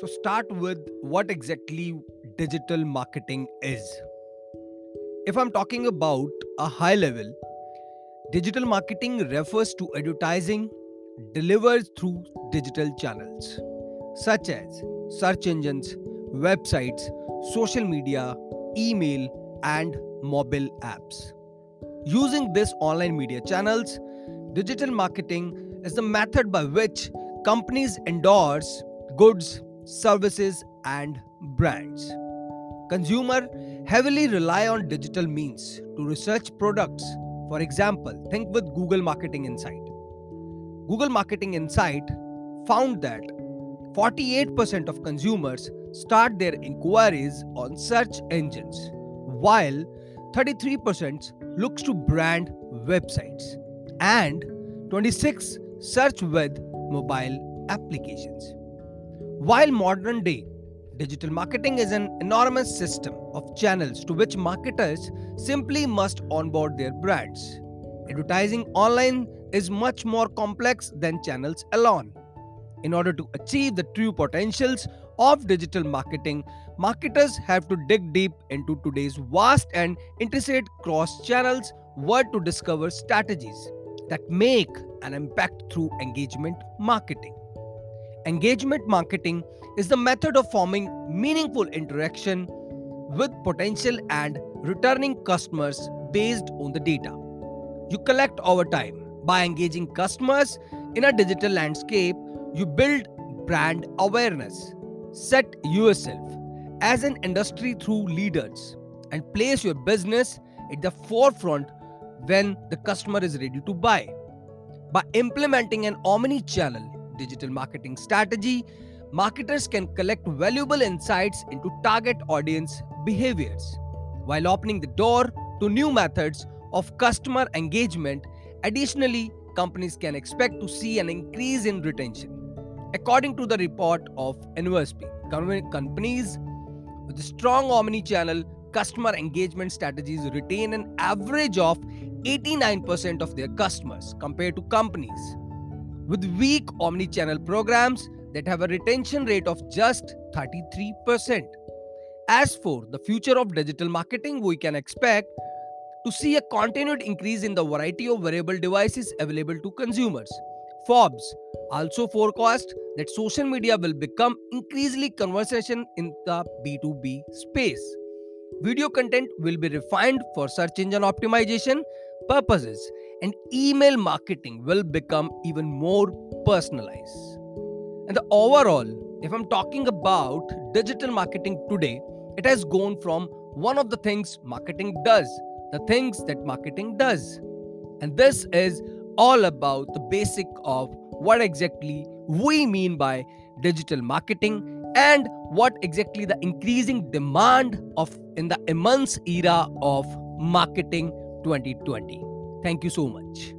So, start with what exactly digital marketing is. If I'm talking about a high level, digital marketing refers to advertising delivered through digital channels such as search engines, websites, social media, email, and mobile apps. Using these online media channels, digital marketing is the method by which companies endorse goods, services, and brands. Consumer heavily rely on digital means to research products. For example, think with Google Marketing Insight. Google Marketing Insight found that 48% of consumers start their inquiries on search engines, while 33% looks to brand websites and 26 search with mobile applications. While modern day digital marketing is an enormous system of channels to which marketers simply must onboard their brands. Advertising online is much more complex than channels alone. In order to achieve the true potentials of digital marketing, marketers have to dig deep into today's vast and intricate cross channels world to discover strategies that make an impact through engagement marketing. Engagement marketing is the method of forming meaningful interaction with potential and returning customers based on the data you collect over time. By engaging customers in a digital landscape, you build brand awareness, set yourself as an industry through leaders, and place your business at the forefront when the customer is ready to buy. By implementing an omni channel digital marketing strategy, marketers can collect valuable insights into target audience behaviors while opening the door to new methods of customer engagement. Additionally, companies can expect to see an increase in retention. According to the report of InvestSpeak, companies with strong omni-channel customer engagement strategies retain an average of 89% of their customers compared to companies with weak omni-channel programs that have a retention rate of just 33%. As for the future of digital marketing, we can expect to see a continued increase in the variety of wearable devices available to consumers. Forbes also forecast that social media will become increasingly conversation in the B2B space. Video content will be refined for search engine optimization purposes, and email marketing will become even more personalized. And the overall, if I'm talking about digital marketing today, it has gone from one of the things marketing does, the things that marketing does. And this is all about the basic of what exactly we mean by digital marketing and what exactly the increasing demand of in the immense era of marketing 2020 thank you so much